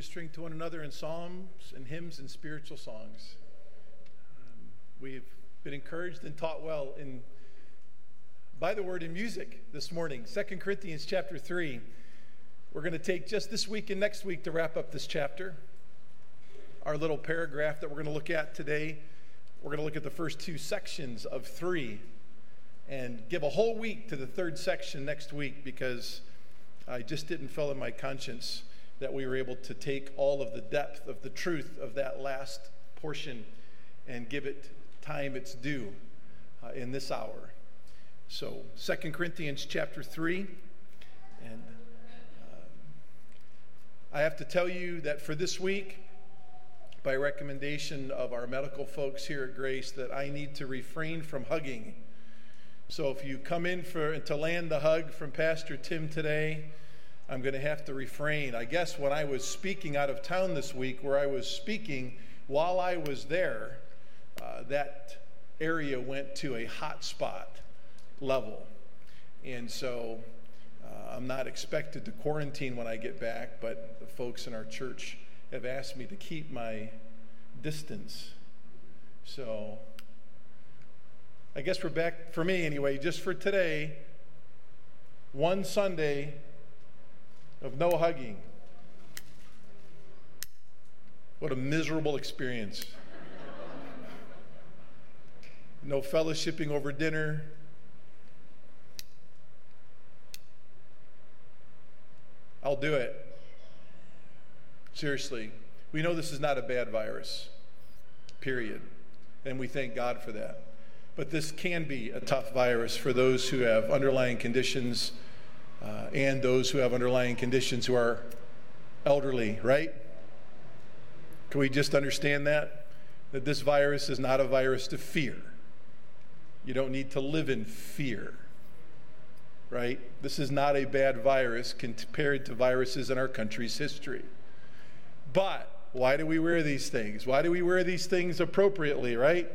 ministering to one another in psalms and hymns and spiritual songs. Um, we've been encouraged and taught well in by the word in music this morning. 2 Corinthians chapter 3. We're going to take just this week and next week to wrap up this chapter. Our little paragraph that we're going to look at today, we're going to look at the first two sections of 3 and give a whole week to the third section next week because I just didn't feel in my conscience that we were able to take all of the depth of the truth of that last portion and give it time its due uh, in this hour. So, Second Corinthians chapter 3. And uh, I have to tell you that for this week, by recommendation of our medical folks here at Grace, that I need to refrain from hugging. So if you come in for to land the hug from Pastor Tim today, I'm going to have to refrain. I guess when I was speaking out of town this week, where I was speaking while I was there, uh, that area went to a hot spot level. And so uh, I'm not expected to quarantine when I get back, but the folks in our church have asked me to keep my distance. So I guess we're back, for me anyway, just for today, one Sunday of no hugging. What a miserable experience. no fellowshipping over dinner. I'll do it. Seriously. We know this is not a bad virus, period. And we thank God for that. But this can be a tough virus for those who have underlying conditions uh, and those who have underlying conditions who are elderly, right? Can we just understand that? That this virus is not a virus to fear. You don't need to live in fear, right? This is not a bad virus compared to viruses in our country's history. But why do we wear these things? Why do we wear these things appropriately, right?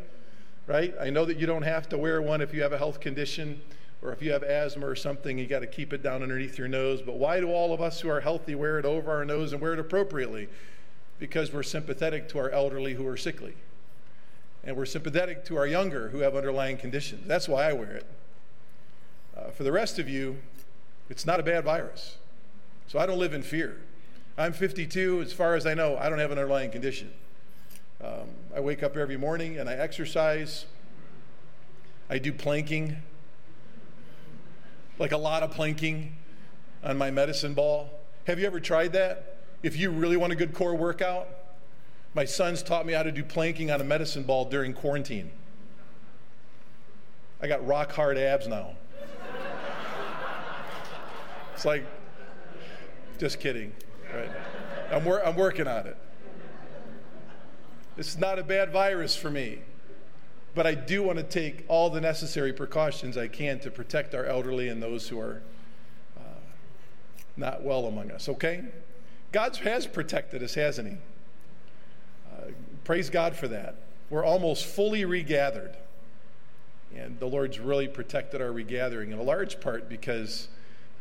Right? I know that you don't have to wear one if you have a health condition or if you have asthma or something, you got to keep it down underneath your nose. But why do all of us who are healthy wear it over our nose and wear it appropriately? Because we're sympathetic to our elderly who are sickly. And we're sympathetic to our younger who have underlying conditions. That's why I wear it. Uh, for the rest of you, it's not a bad virus. So I don't live in fear. I'm 52. As far as I know, I don't have an underlying condition. Um, I wake up every morning and I exercise. I do planking like a lot of planking on my medicine ball. Have you ever tried that? If you really want a good core workout, my sons taught me how to do planking on a medicine ball during quarantine. I got rock hard abs now. it's like, just kidding, right? I'm, wor- I'm working on it. It's not a bad virus for me. But I do want to take all the necessary precautions I can to protect our elderly and those who are uh, not well among us, okay? God has protected us, hasn't He? Uh, praise God for that. We're almost fully regathered. And the Lord's really protected our regathering in a large part because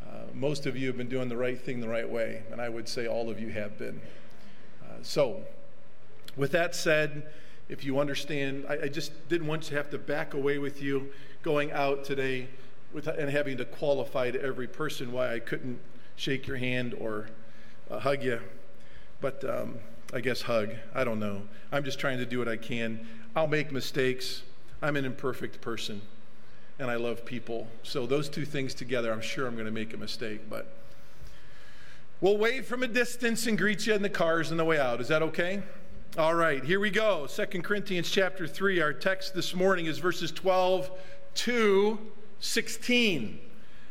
uh, most of you have been doing the right thing the right way. And I would say all of you have been. Uh, so, with that said, if you understand. I, I, just didn't want to have to back away with you going out today with, and having to qualify to every person why I couldn't shake your hand or uh, hug you. But um, I guess hug. I don't know. I'm just trying to do what I can. I'll make mistakes. I'm an imperfect person and I love people. So those two things together, I'm sure I'm going to make a mistake, but we'll wave from a distance and greet you in the cars on the way out. Is that okay? All right, here we go. Second Corinthians chapter 3. Our text this morning is verses 12 to 16.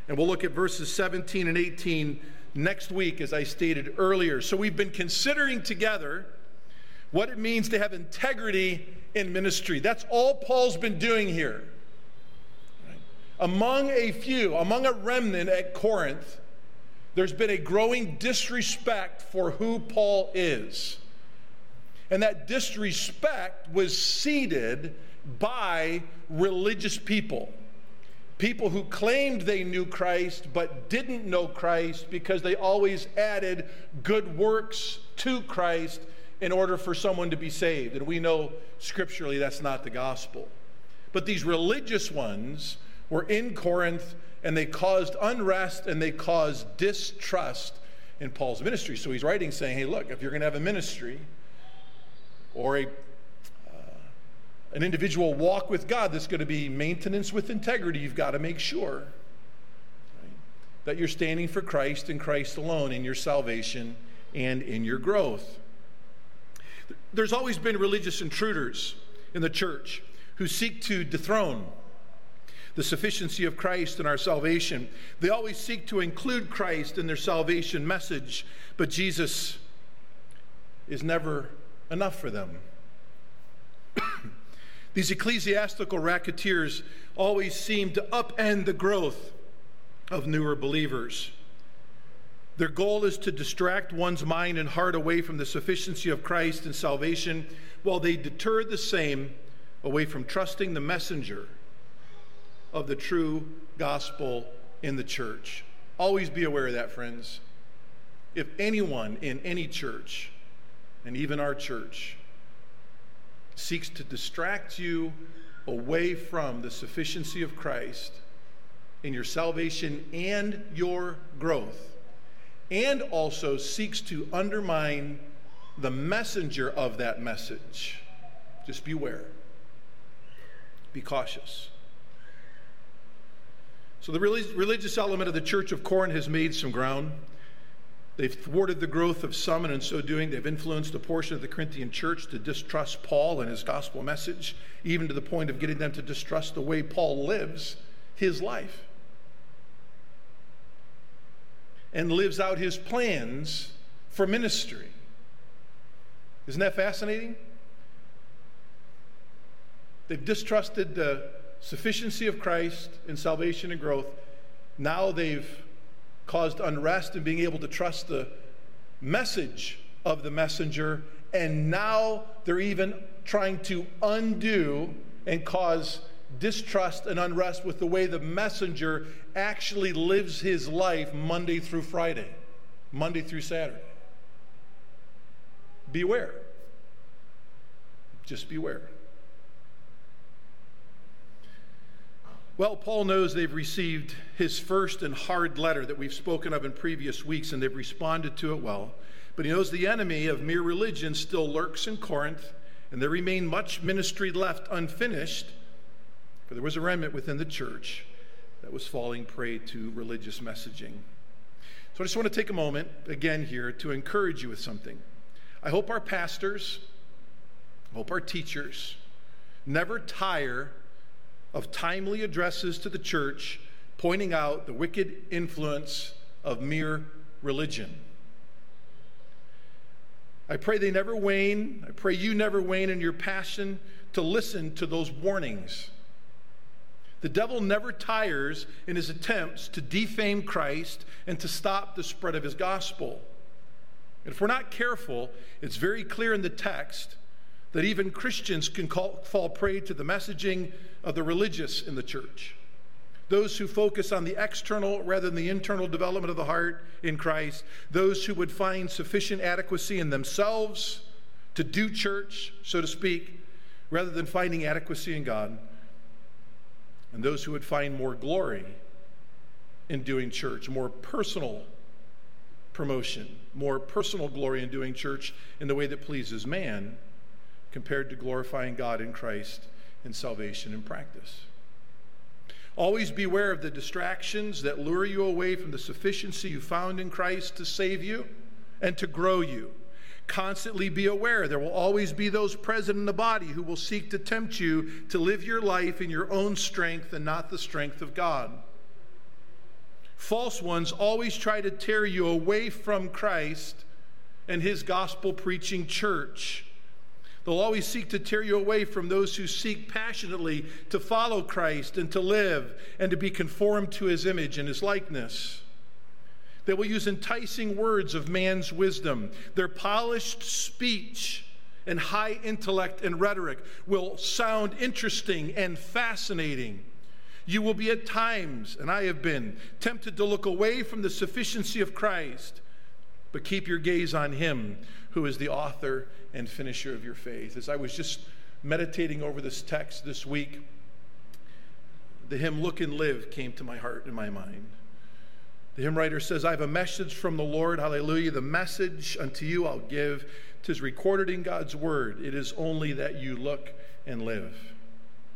And we'll look at verses 17 and 18 next week, as I stated earlier. So we've been considering together what it means to have integrity in ministry. That's all Paul's been doing here. Among a few, among a remnant at Corinth, there's been a growing disrespect for who Paul is. And that disrespect was seeded by religious people. People who claimed they knew Christ but didn't know Christ because they always added good works to Christ in order for someone to be saved. And we know scripturally that's not the gospel. But these religious ones were in Corinth and they caused unrest and they caused distrust in Paul's ministry. So he's writing saying, hey, look, if you're going to have a ministry or a uh, an individual walk with God that's going to be maintenance with integrity, you've got to make sure right, that you're standing for Christ and Christ alone in your salvation and in your growth. There's always been religious intruders in the church who seek to dethrone the sufficiency of Christ in our salvation. They always seek to include Christ in their salvation message, but Jesus is never enough for them. These ecclesiastical racketeers always seem to upend the growth of newer believers. Their goal is to distract one's mind and heart away from the sufficiency of Christ and salvation, while they deter the same away from trusting the messenger of the true gospel in the church. Always be aware of that, friends. If anyone in any church, and even our church, seeks to distract you away from the sufficiency of Christ in your salvation and your growth, and also seeks to undermine the messenger of that message. Just beware. Be cautious. So, the religious element of the Church of Corinth has made some ground. They've thwarted the growth of some, and in so doing, they've influenced a portion of the Corinthian church to distrust Paul and his gospel message, even to the point of getting them to distrust the way Paul lives his life and lives out his plans for ministry. Isn't that fascinating? They've distrusted the sufficiency of Christ in salvation and growth. Now they've caused unrest and being able to trust the message of the messenger. And now they're even trying to undo and cause distrust and unrest with the way the messenger actually lives his life Monday through Friday, Monday through Saturday. Beware. Just beware. Well, Paul knows they've received his first and hard letter that we've spoken of in previous weeks, and they've responded to it well. But he knows the enemy of mere religion still lurks in Corinth, and there remained much ministry left unfinished, for there was a remnant within the church that was falling prey to religious messaging. So I just want to take a moment again here to encourage you with something. I hope our pastors, I hope our teachers never tire of timely addresses to the church pointing out the wicked influence of mere religion. I pray they never wane. I pray you never wane in your passion to listen to those warnings. The devil never tires in his attempts to defame Christ and to stop the spread of his gospel. And if we're not careful, it's very clear in the text that even Christians can call, fall prey to the messaging of the religious in the church. Those who focus on the external rather than the internal development of the heart in Christ. Those who would find sufficient adequacy in themselves to do church, so to speak, rather than finding adequacy in God. And those who would find more glory in doing church, more personal promotion, more personal glory in doing church in the way that pleases man compared to glorifying God in Christ in salvation and practice. Always beware of the distractions that lure you away from the sufficiency you found in Christ to save you and to grow you. Constantly be aware there will always be those present in the body who will seek to tempt you to live your life in your own strength and not the strength of God. False ones always try to tear you away from Christ and his gospel preaching church. They'll always seek to tear you away from those who seek passionately to follow Christ and to live and to be conformed to his image and his likeness. They will use enticing words of man's wisdom. Their polished speech and high intellect and rhetoric will sound interesting and fascinating. You will be at times, and I have been, tempted to look away from the sufficiency of Christ, but keep your gaze on Him who is the author and finisher of your faith. As I was just meditating over this text this week, the hymn Look and Live came to my heart and my mind. The hymn writer says, I have a message from the Lord, hallelujah. The message unto you I'll give. Tis recorded in God's word. It is only that you look and live.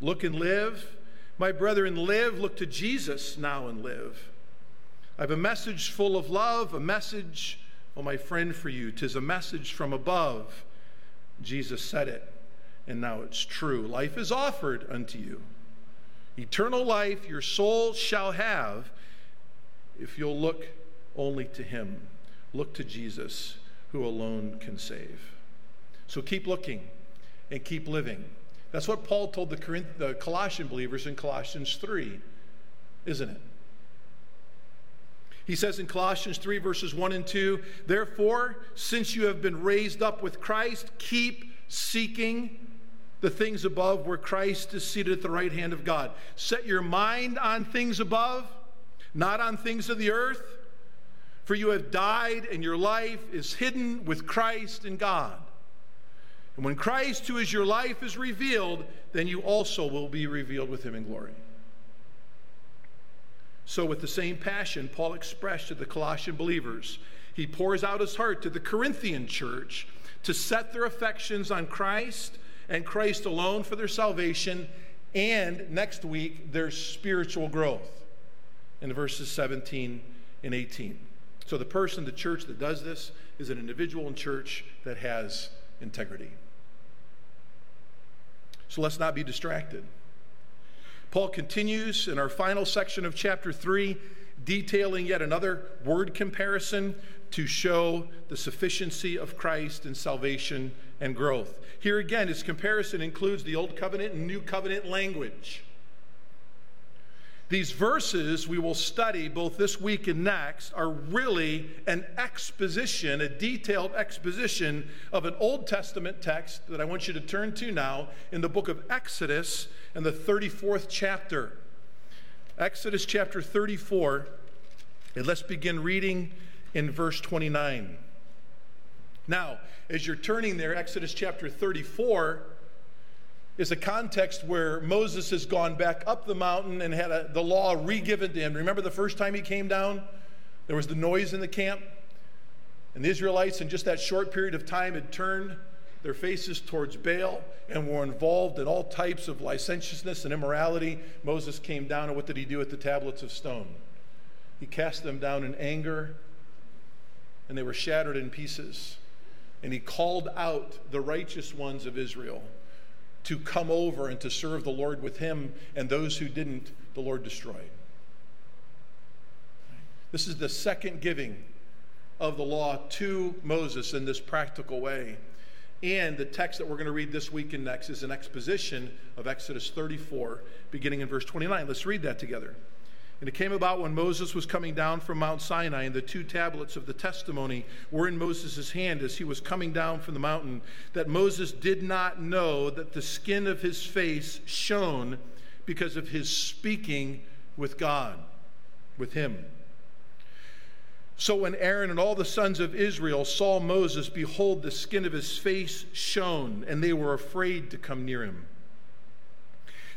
Look and live. My brethren, live. Look to Jesus now and live. I have a message full of love, a message, oh, my friend, for you. Tis a message from above. Jesus said it, and now it's true. Life is offered unto you. Eternal life your soul shall have if you'll look only to Him. Look to Jesus, who alone can save. So keep looking and keep living. That's what Paul told the, Corinth- the Colossian believers in Colossians 3, isn't it? He says in Colossians 3, verses 1 and 2, Therefore, since you have been raised up with Christ, keep seeking the things above where Christ is seated at the right hand of God. Set your mind on things above not on things of the earth. For you have died, and your life is hidden with Christ in God. And when Christ, who is your life, is revealed, then you also will be revealed with him in glory. So, with the same passion Paul expressed to the Colossian believers, he pours out his heart to the Corinthian church to set their affections on Christ and Christ alone for their salvation and next week their spiritual growth in verses 17 and 18. So the person, the church that does this is an individual in church that has integrity. So let's not be distracted. Paul continues in our final section of chapter 3, detailing yet another word comparison to show the sufficiency of Christ in salvation and growth. Here again, his comparison includes the Old Covenant and New Covenant language. These verses we will study both this week and next are really an exposition, a detailed exposition of an Old Testament text that I want you to turn to now in the book of Exodus and the 34th chapter. Exodus chapter 34, and let's begin reading in verse 29. Now, as you're turning there, Exodus chapter 34, is a context where Moses has gone back up the mountain and had a, the law re-given to him. Remember the first time he came down? There was the noise in the camp. And the Israelites, in just that short period of time, had turned their faces towards Baal and were involved in all types of licentiousness and immorality. Moses came down, and what did he do with the tablets of stone? He cast them down in anger, and they were shattered in pieces. And he called out the righteous ones of Israel to come over and to serve the Lord with him, and those who didn't, the Lord destroyed. This is the second giving of the law to Moses in this practical way. And the text that we're going to read this week and next is an exposition of Exodus 34, beginning in verse 29. Let's read that together. And it came about when Moses was coming down from Mount Sinai, and the two tablets of the testimony were in Moses' hand as he was coming down from the mountain, that Moses did not know that the skin of his face shone because of his speaking with God, with him. So when Aaron and all the sons of Israel saw Moses, behold, the skin of his face shone, and they were afraid to come near him.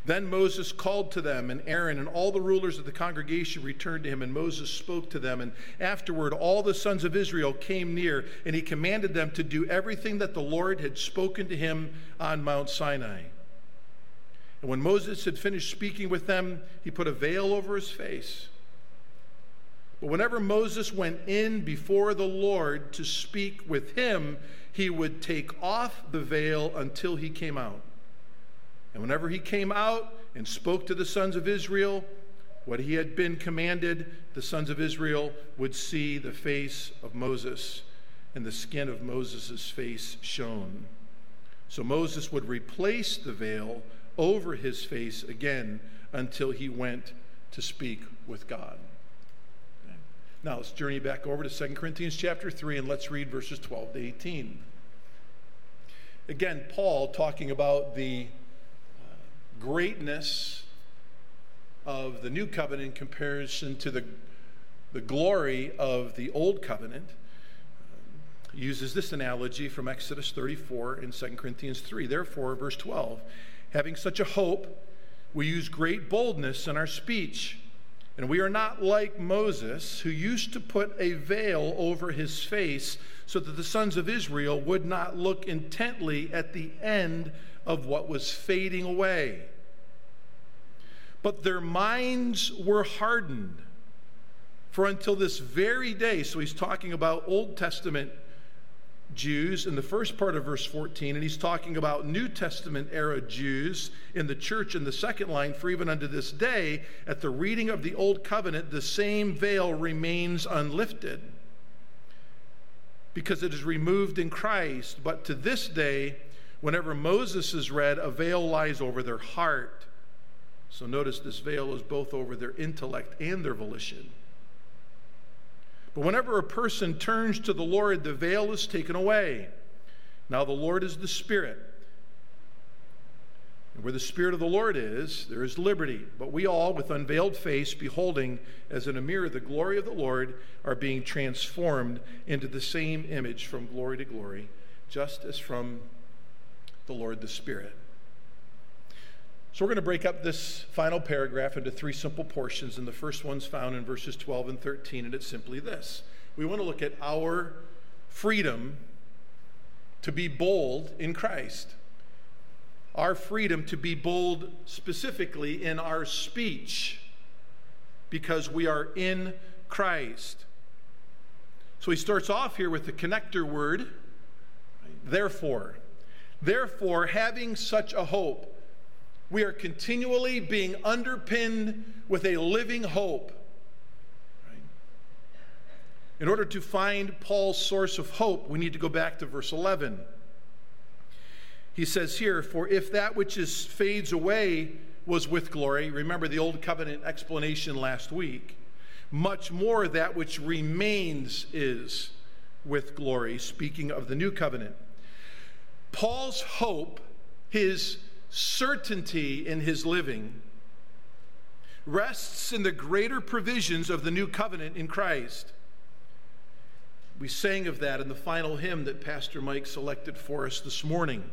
Then Moses called to them, and Aaron and all the rulers of the congregation returned to him, and Moses spoke to them. And afterward, all the sons of Israel came near, and he commanded them to do everything that the Lord had spoken to him on Mount Sinai. And when Moses had finished speaking with them, he put a veil over his face. But whenever Moses went in before the Lord to speak with him, he would take off the veil until he came out. And whenever he came out and spoke to the sons of Israel, what he had been commanded, the sons of Israel would see the face of Moses, and the skin of Moses' face shone. So Moses would replace the veil over his face again until he went to speak with God. Now let's journey back over to 2 Corinthians chapter 3 and let's read verses 12 to 18. Again, Paul talking about the greatness of the new covenant in comparison to the, the glory of the old covenant uses this analogy from Exodus 34 and 2 Corinthians 3. Therefore, verse 12, having such a hope, we use great boldness in our speech. And we are not like Moses, who used to put a veil over his face so that the sons of Israel would not look intently at the end of what was fading away. But their minds were hardened. For until this very day, so he's talking about Old Testament Jews in the first part of verse 14, and he's talking about New Testament era Jews in the church in the second line. For even unto this day, at the reading of the Old Covenant, the same veil remains unlifted because it is removed in Christ. But to this day, whenever Moses is read, a veil lies over their heart. So notice this veil is both over their intellect and their volition. But whenever a person turns to the Lord, the veil is taken away. Now, the Lord is the Spirit. And where the Spirit of the Lord is, there is liberty. But we all, with unveiled face, beholding as in a mirror the glory of the Lord, are being transformed into the same image from glory to glory, just as from the Lord the Spirit. So we're going to break up this final paragraph into three simple portions, and the first one's found in verses 12 and 13, and it's simply this. We want to look at our freedom to be bold in Christ. Our freedom to be bold specifically in our speech because we are in Christ. So he starts off here with the connector word, therefore. Therefore, having such a hope, we are continually being underpinned with a living hope. In order to find Paul's source of hope, we need to go back to verse 11. He says here, For if that which is fades away was with glory, remember the old covenant explanation last week, much more that which remains is with glory, speaking of the new covenant. Paul's hope, his certainty in his living rests in the greater provisions of the new covenant in Christ. We sang of that in the final hymn that Pastor Mike selected for us this morning.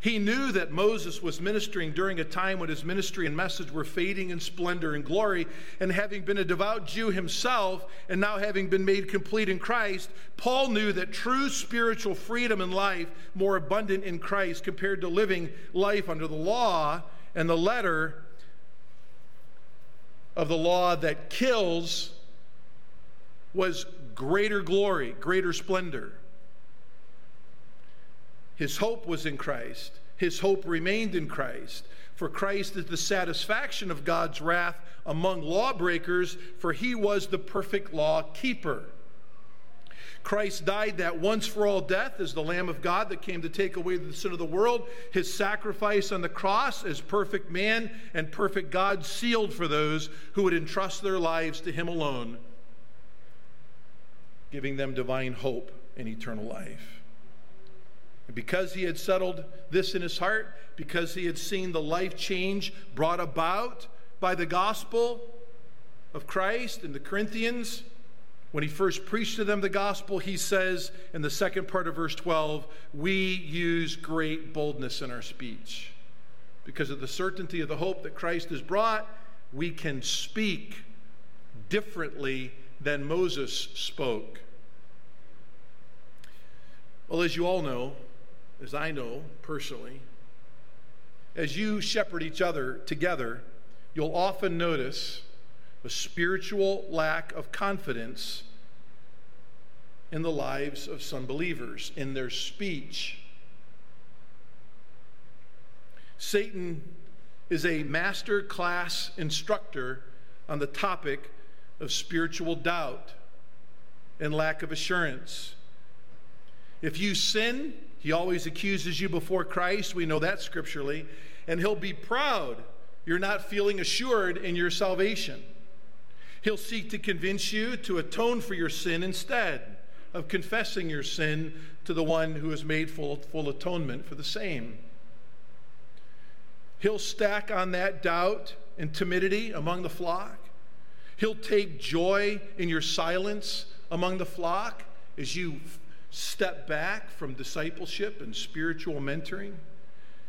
He knew that Moses was ministering during a time when his ministry and message were fading in splendor and glory. And having been a devout Jew himself, and now having been made complete in Christ, Paul knew that true spiritual freedom and life, more abundant in Christ compared to living life under the law and the letter of the law that kills, was greater glory, greater splendor. His hope was in Christ. His hope remained in Christ. For Christ is the satisfaction of God's wrath among lawbreakers, for he was the perfect law keeper. Christ died that once for all death as the Lamb of God that came to take away the sin of the world. His sacrifice on the cross as perfect man and perfect God sealed for those who would entrust their lives to him alone, giving them divine hope and eternal life. And because he had settled this in his heart, because he had seen the life change brought about by the gospel of Christ in the Corinthians, when he first preached to them the gospel, he says in the second part of verse 12, we use great boldness in our speech. Because of the certainty of the hope that Christ has brought, we can speak differently than Moses spoke. Well, as you all know, as I know personally, as you shepherd each other together, you'll often notice a spiritual lack of confidence in the lives of some believers, in their speech. Satan is a master class instructor on the topic of spiritual doubt and lack of assurance. If you sin, he always accuses you before Christ. We know that scripturally. And he'll be proud you're not feeling assured in your salvation. He'll seek to convince you to atone for your sin instead of confessing your sin to the one who has made full, full atonement for the same. He'll stack on that doubt and timidity among the flock. He'll take joy in your silence among the flock as you step back from discipleship and spiritual mentoring.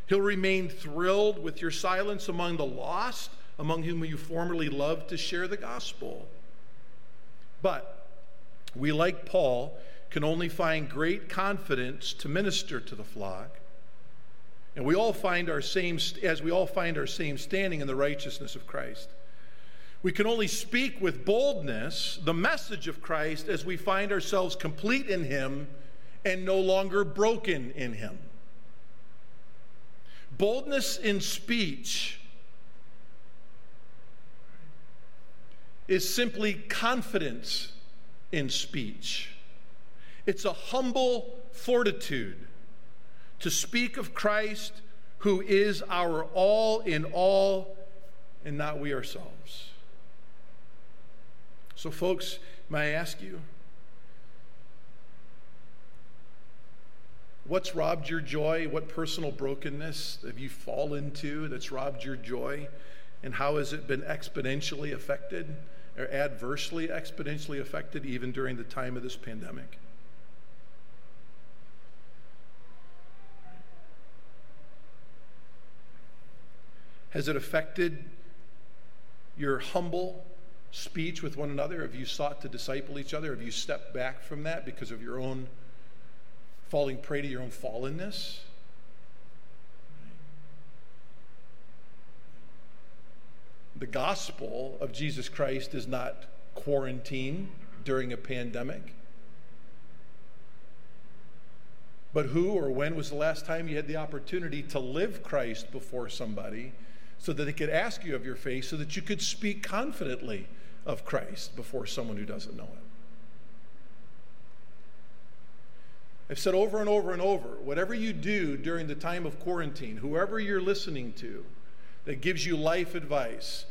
He'll remain thrilled with your silence among the lost, among whom you formerly loved to share the gospel. But we, like Paul, can only find great confidence to minister to the flock. And we all find our same, as we all find our same standing in the righteousness of Christ. We can only speak with boldness the message of Christ as we find ourselves complete in Him and no longer broken in Him. Boldness in speech is simply confidence in speech. It's a humble fortitude to speak of Christ who is our all in all and not we ourselves. So, folks, may I ask you, what's robbed your joy? What personal brokenness have you fallen to that's robbed your joy? And how has it been exponentially affected or adversely exponentially affected even during the time of this pandemic? Has it affected your humble speech with one another? Have you sought to disciple each other? Have you stepped back from that because of your own falling prey to your own fallenness? The gospel of Jesus Christ is not quarantine during a pandemic. But who or when was the last time you had the opportunity to live Christ before somebody so that they could ask you of your faith, so that you could speak confidently of Christ before someone who doesn't know Him. I've said over and over and over whatever you do during the time of quarantine, whoever you're listening to that gives you life advice,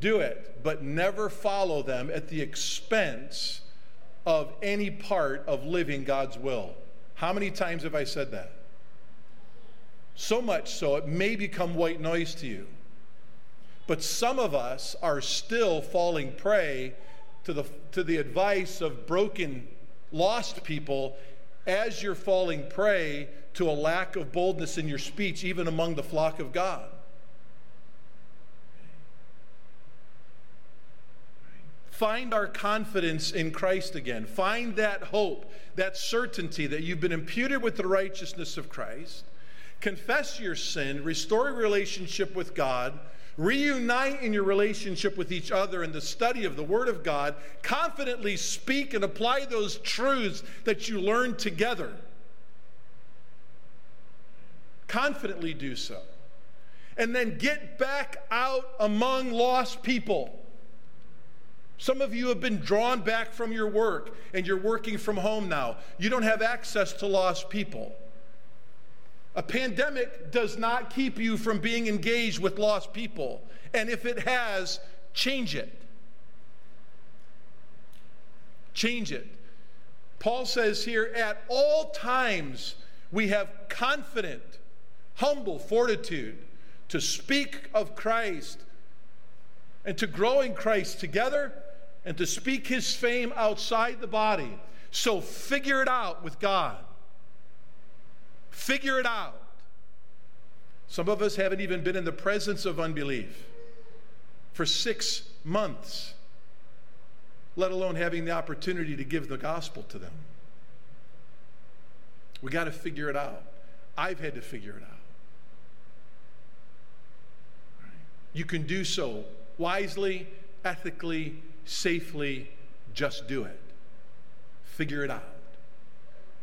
do it, but never follow them at the expense of any part of living God's will. How many times have I said that? So much so it may become white noise to you. But some of us are still falling prey to the, to the advice of broken, lost people as you're falling prey to a lack of boldness in your speech, even among the flock of God. Find our confidence in Christ again. Find that hope, that certainty that you've been imputed with the righteousness of Christ. Confess your sin, restore a relationship with God Reunite in your relationship with each other in the study of the Word of God. Confidently speak and apply those truths that you learned together. Confidently do so. And then get back out among lost people. Some of you have been drawn back from your work and you're working from home now. You don't have access to lost people. A pandemic does not keep you from being engaged with lost people. And if it has, change it. Change it. Paul says here, at all times we have confident, humble fortitude to speak of Christ and to grow in Christ together and to speak his fame outside the body. So figure it out with God. Figure it out. Some of us haven't even been in the presence of unbelief for six months, let alone having the opportunity to give the gospel to them. We got to figure it out. I've had to figure it out. You can do so wisely, ethically, safely. Just do it. Figure it out.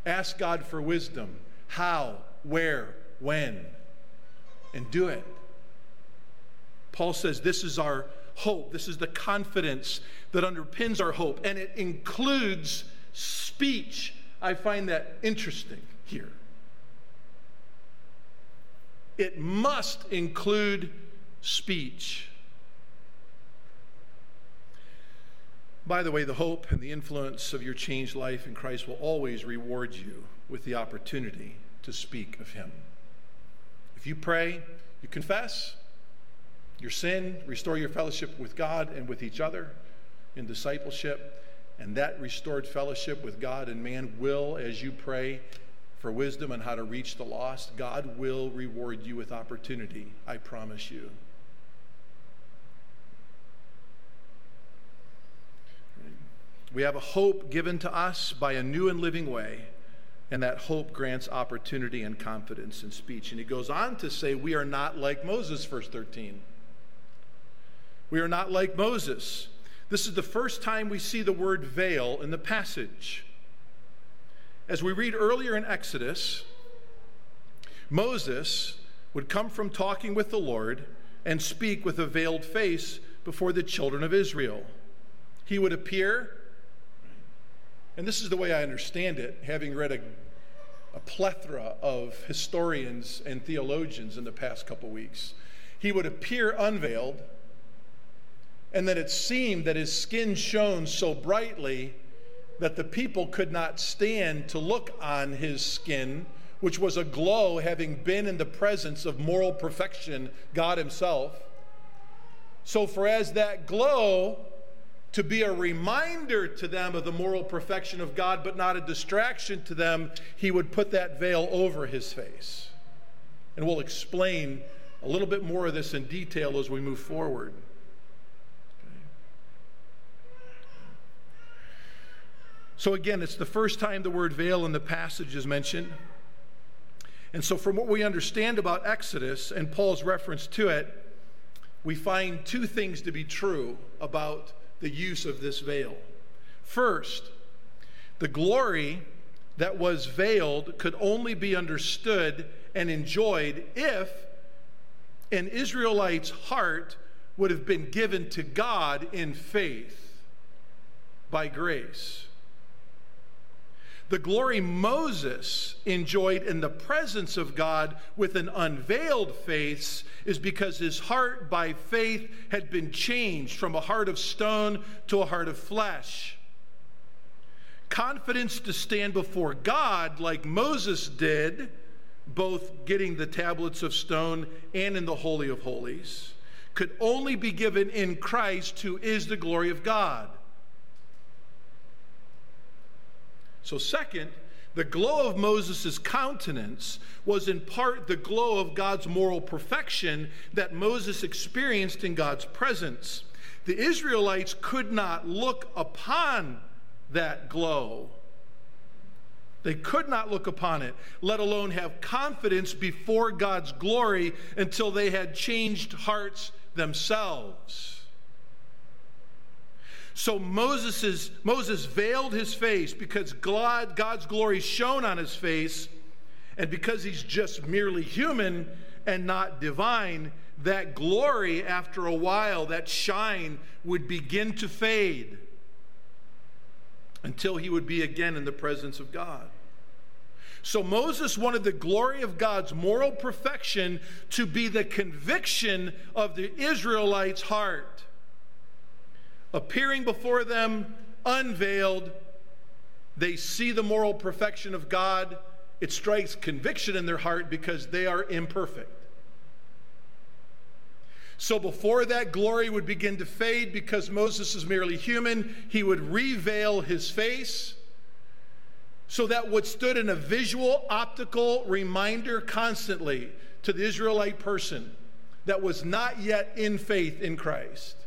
Ask God for wisdom how, where, when, and do it. Paul says this is our hope. This is the confidence that underpins our hope, and it includes speech. I find that interesting here. It must include speech. By the way, the hope and the influence of your changed life in Christ will always reward you with the opportunity to speak of Him. If you pray, you confess, your sin, restore your fellowship with God and with each other in discipleship. And that restored fellowship with God and man will, as you pray for wisdom on how to reach the lost, God will reward you with opportunity. I promise you. We have a hope given to us by a new and living way, and that hope grants opportunity and confidence in speech. And he goes on to say, We are not like Moses, verse 13. We are not like Moses. This is the first time we see the word veil in the passage. As we read earlier in Exodus, Moses would come from talking with the Lord and speak with a veiled face before the children of Israel. He would appear, and this is the way I understand it, having read a, a plethora of historians and theologians in the past couple weeks. He would appear unveiled and that it seemed that his skin shone so brightly that the people could not stand to look on his skin, which was aglow, having been in the presence of moral perfection, God Himself. So, for as that glow to be a reminder to them of the moral perfection of God, but not a distraction to them, he would put that veil over his face. And we'll explain a little bit more of this in detail as we move forward. So, again, it's the first time the word veil in the passage is mentioned. And so, from what we understand about Exodus and Paul's reference to it, we find two things to be true about the use of this veil. First, the glory that was veiled could only be understood and enjoyed if an Israelite's heart would have been given to God in faith by grace. The glory Moses enjoyed in the presence of God with an unveiled face is because his heart by faith had been changed from a heart of stone to a heart of flesh. Confidence to stand before God like Moses did, both getting the tablets of stone and in the Holy of Holies, could only be given in Christ, who is the glory of God. So, second, the glow of Moses' countenance was in part the glow of God's moral perfection that Moses experienced in God's presence. The Israelites could not look upon that glow. They could not look upon it, let alone have confidence before God's glory until they had changed hearts themselves. So Moses, Moses veiled his face because God, God's glory shone on his face, and because he's just merely human and not divine, that glory, after a while, that shine would begin to fade until he would be again in the presence of God. So Moses wanted the glory of God's moral perfection to be the conviction of the Israelites' heart appearing before them unveiled. They see the moral perfection of God. It strikes conviction in their heart because they are imperfect. So before that glory would begin to fade, because Moses is merely human, he would reveal his face so that what stood in a visual, optical reminder constantly to the Israelite person that was not yet in faith in Christ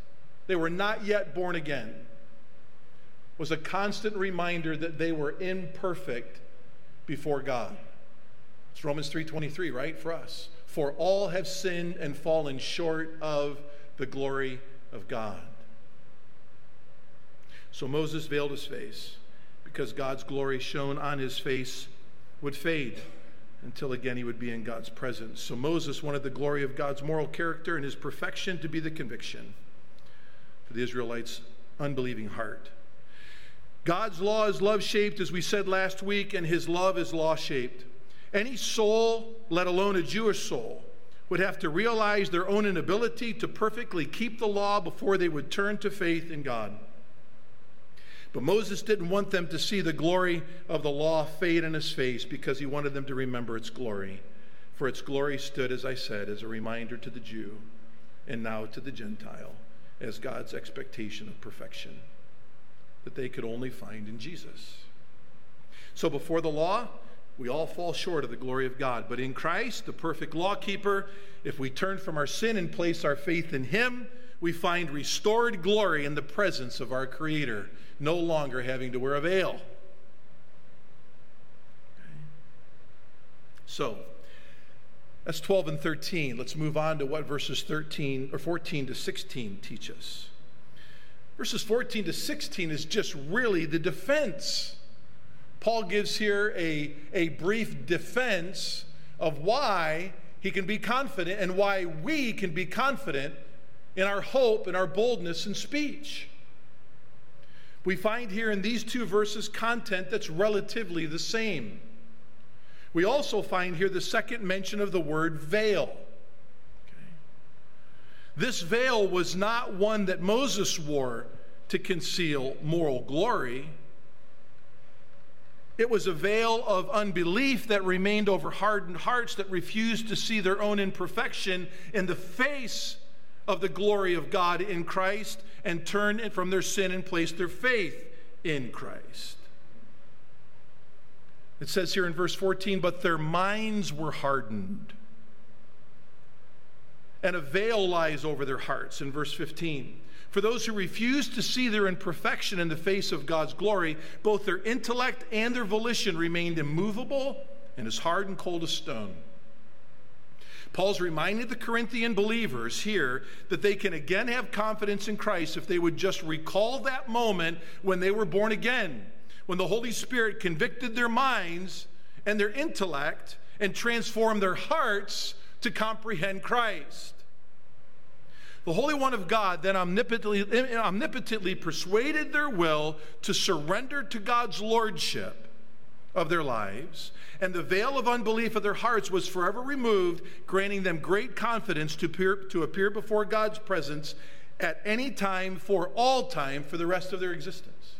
they were not yet born again, was a constant reminder that they were imperfect before God. It's Romans 3:23, right? For us. For all have sinned and fallen short of the glory of God. So Moses veiled his face because God's glory shone on his face would fade until again he would be in God's presence. So Moses wanted the glory of God's moral character and his perfection to be the conviction for the Israelites' unbelieving heart. God's law is love shaped, as we said last week, and his love is law shaped. Any soul, let alone a Jewish soul, would have to realize their own inability to perfectly keep the law before they would turn to faith in God. But Moses didn't want them to see the glory of the law fade in his face because he wanted them to remember its glory. For its glory stood, as I said, as a reminder to the Jew and now to the Gentile as God's expectation of perfection that they could only find in Jesus. So before the law, we all fall short of the glory of God. But in Christ, the perfect lawkeeper, if we turn from our sin and place our faith in Him, we find restored glory in the presence of our Creator, no longer having to wear a veil. Okay. So, that's 12 and 13. Let's move on to what verses 13 or 14 to 16 teach us. Verses 14 to 16 is just really the defense. Paul gives here a, a brief defense of why he can be confident and why we can be confident in our hope and our boldness in speech. We find here in these two verses content that's relatively the same. We also find here the second mention of the word veil. Okay. This veil was not one that Moses wore to conceal moral glory. It was a veil of unbelief that remained over hardened hearts that refused to see their own imperfection in the face of the glory of God in Christ and turn from their sin and place their faith in Christ. It says here in verse 14, but their minds were hardened. And a veil lies over their hearts in verse 15. For those who refuse to see their imperfection in the face of God's glory, both their intellect and their volition remained immovable and as hard and cold as stone. Paul's reminded the Corinthian believers here that they can again have confidence in Christ if they would just recall that moment when they were born again, when the Holy Spirit convicted their minds and their intellect and transformed their hearts to comprehend Christ. The Holy One of God then omnipotently, omnipotently persuaded their will to surrender to God's lordship of their lives, and the veil of unbelief of their hearts was forever removed, granting them great confidence to appear, to appear before God's presence at any time, for all time, for the rest of their existence.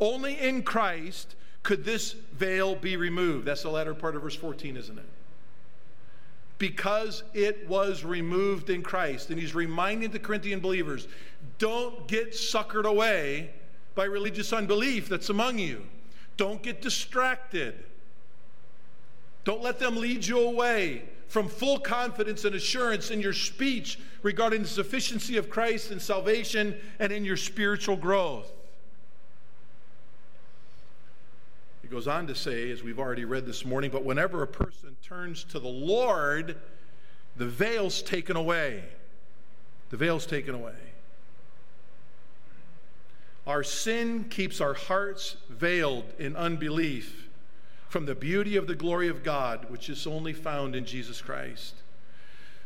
Only in Christ could this veil be removed. That's the latter part of verse 14, isn't it? Because it was removed in Christ. And he's reminding the Corinthian believers don't get suckered away by religious unbelief that's among you. Don't get distracted. Don't let them lead you away from full confidence and assurance in your speech regarding the sufficiency of Christ and salvation and in your spiritual growth. Goes on to say, as we've already read this morning, but whenever a person turns to the Lord, the veil's taken away. The veil's taken away. Our sin keeps our hearts veiled in unbelief from the beauty of the glory of God, which is only found in Jesus Christ.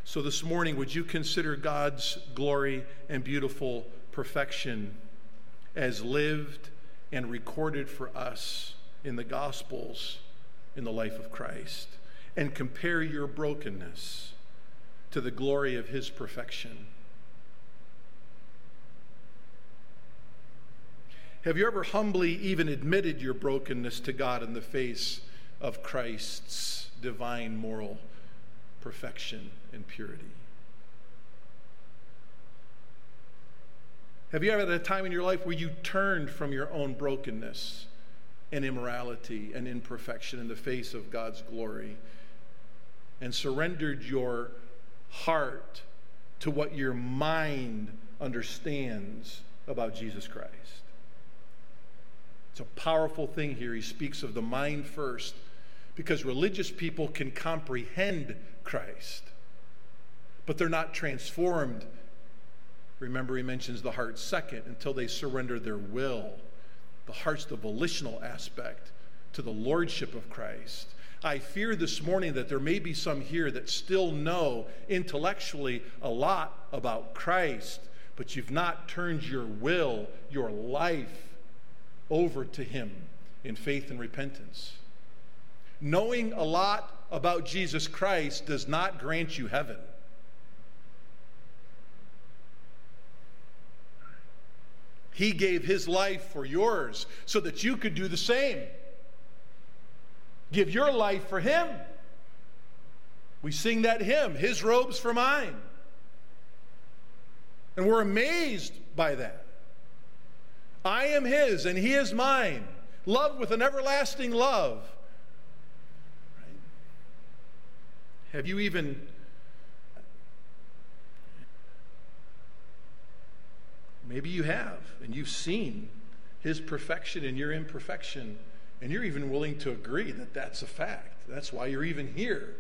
So this morning, would you consider God's glory and beautiful perfection as lived and recorded for us in the Gospels in the life of Christ? And compare your brokenness to the glory of his perfection. Have you ever humbly even admitted your brokenness to God in the face of Christ's divine moral perfection and purity? Have you ever had a time in your life where you turned from your own brokenness and immorality and imperfection in the face of God's glory and surrendered your heart to what your mind understands about Jesus Christ? It's a powerful thing here. He speaks of the mind first because religious people can comprehend Christ, but they're not transformed. Remember, he mentions the heart second until they surrender their will. The heart's the volitional aspect to the lordship of Christ. I fear this morning that there may be some here that still know intellectually a lot about Christ, but you've not turned your will, your life, over to Him in faith and repentance. Knowing a lot about Jesus Christ does not grant you heaven. He gave His life for yours so that you could do the same. Give your life for Him. We sing that hymn, His robes for mine. And we're amazed by that. I am His and He is mine, loved with an everlasting love. Right? Have you even Maybe you have, and you've seen his perfection and your imperfection, and you're even willing to agree that that's a fact. That's why you're even here.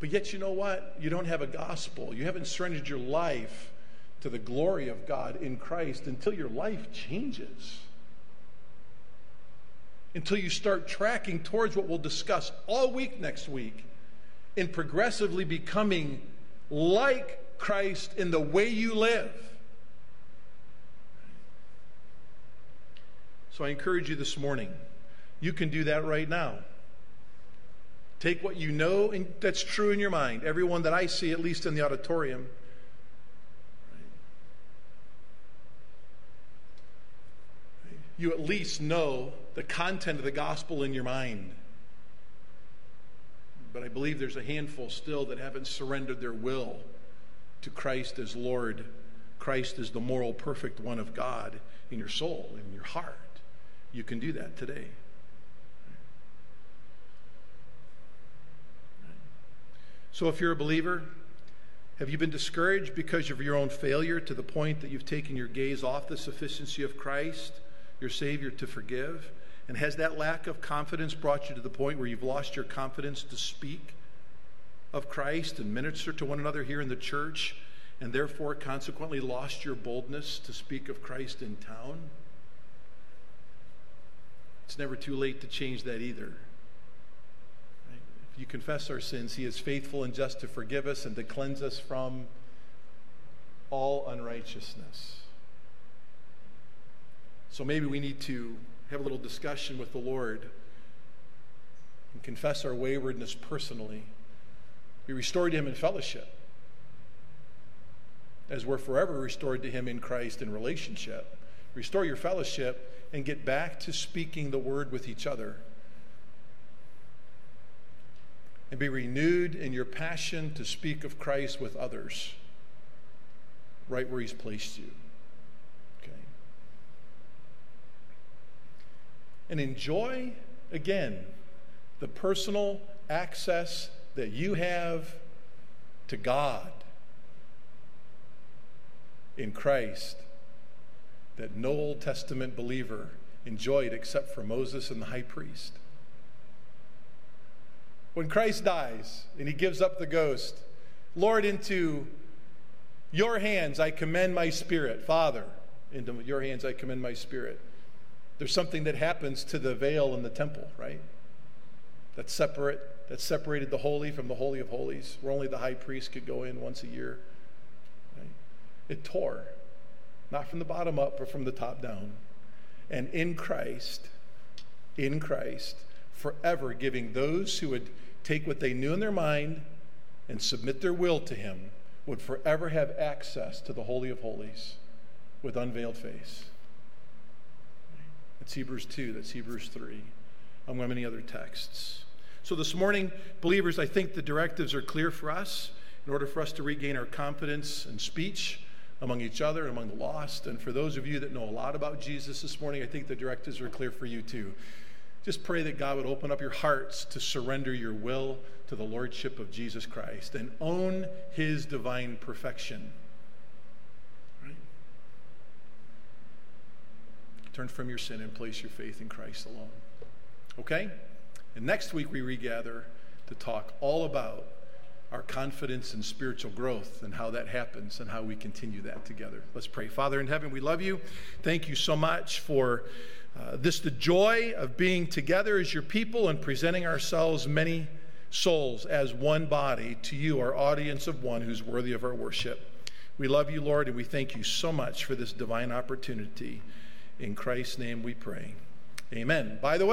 But yet, you know what? You don't have a gospel. You haven't surrendered your life to the glory of God in Christ until your life changes. Until you start tracking towards what we'll discuss all week next week in progressively becoming like Christ in the way you live. So I encourage you this morning, you can do that right now. Take what you know and that's true in your mind, everyone that I see, at least in the auditorium. You at least know the content of the gospel in your mind. But I believe there's a handful still that haven't surrendered their will to Christ as Lord, Christ as the moral, perfect one of God in your soul, in your heart you can do that today. So, if you're a believer, have you been discouraged because of your own failure to the point that you've taken your gaze off the sufficiency of Christ, your Savior, to forgive? And has that lack of confidence brought you to the point where you've lost your confidence to speak of Christ and minister to one another here in the church, and therefore consequently lost your boldness to speak of Christ in town? It's never too late to change that either. If you confess our sins, He is faithful and just to forgive us and to cleanse us from all unrighteousness. So maybe we need to have a little discussion with the Lord and confess our waywardness personally. Be restored to Him in fellowship, as we're forever restored to Him in Christ in relationship. Restore your fellowship and get back to speaking the word with each other. And be renewed in your passion to speak of Christ with others, right where He's placed you. Okay? And enjoy, again, the personal access that you have to God in Christ that no Old Testament believer enjoyed except for Moses and the high priest. When Christ dies and he gives up the ghost, Lord, into your hands I commend my spirit. Father, into your hands I commend my spirit. There's something that happens to the veil in the temple, right? That's separate, that separated the holy from the holy of holies, where only the high priest could go in once a year. Right? It tore not from the bottom up, but from the top down. And in Christ, in Christ, forever giving those who would take what they knew in their mind and submit their will to Him would forever have access to the Holy of Holies with unveiled face. That's Hebrews 2, that's Hebrews 3, among many other texts. So this morning, believers, I think the directives are clear for us in order for us to regain our confidence in speech among each other and among the lost. And for those of you that know a lot about Jesus this morning, I think the directives are clear for you too. Just pray that God would open up your hearts to surrender your will to the Lordship of Jesus Christ and own his divine perfection. Turn from your sin and place your faith in Christ alone. Okay? And next week we regather to talk all about our confidence and spiritual growth and how that happens and how we continue that together. Let's pray. Father in heaven, we love you. Thank you so much for uh, this, the joy of being together as your people and presenting ourselves, many souls, as one body to you, our audience of one who's worthy of our worship. We love you, Lord, and we thank you so much for this divine opportunity. In Christ's name we pray. Amen. By the way,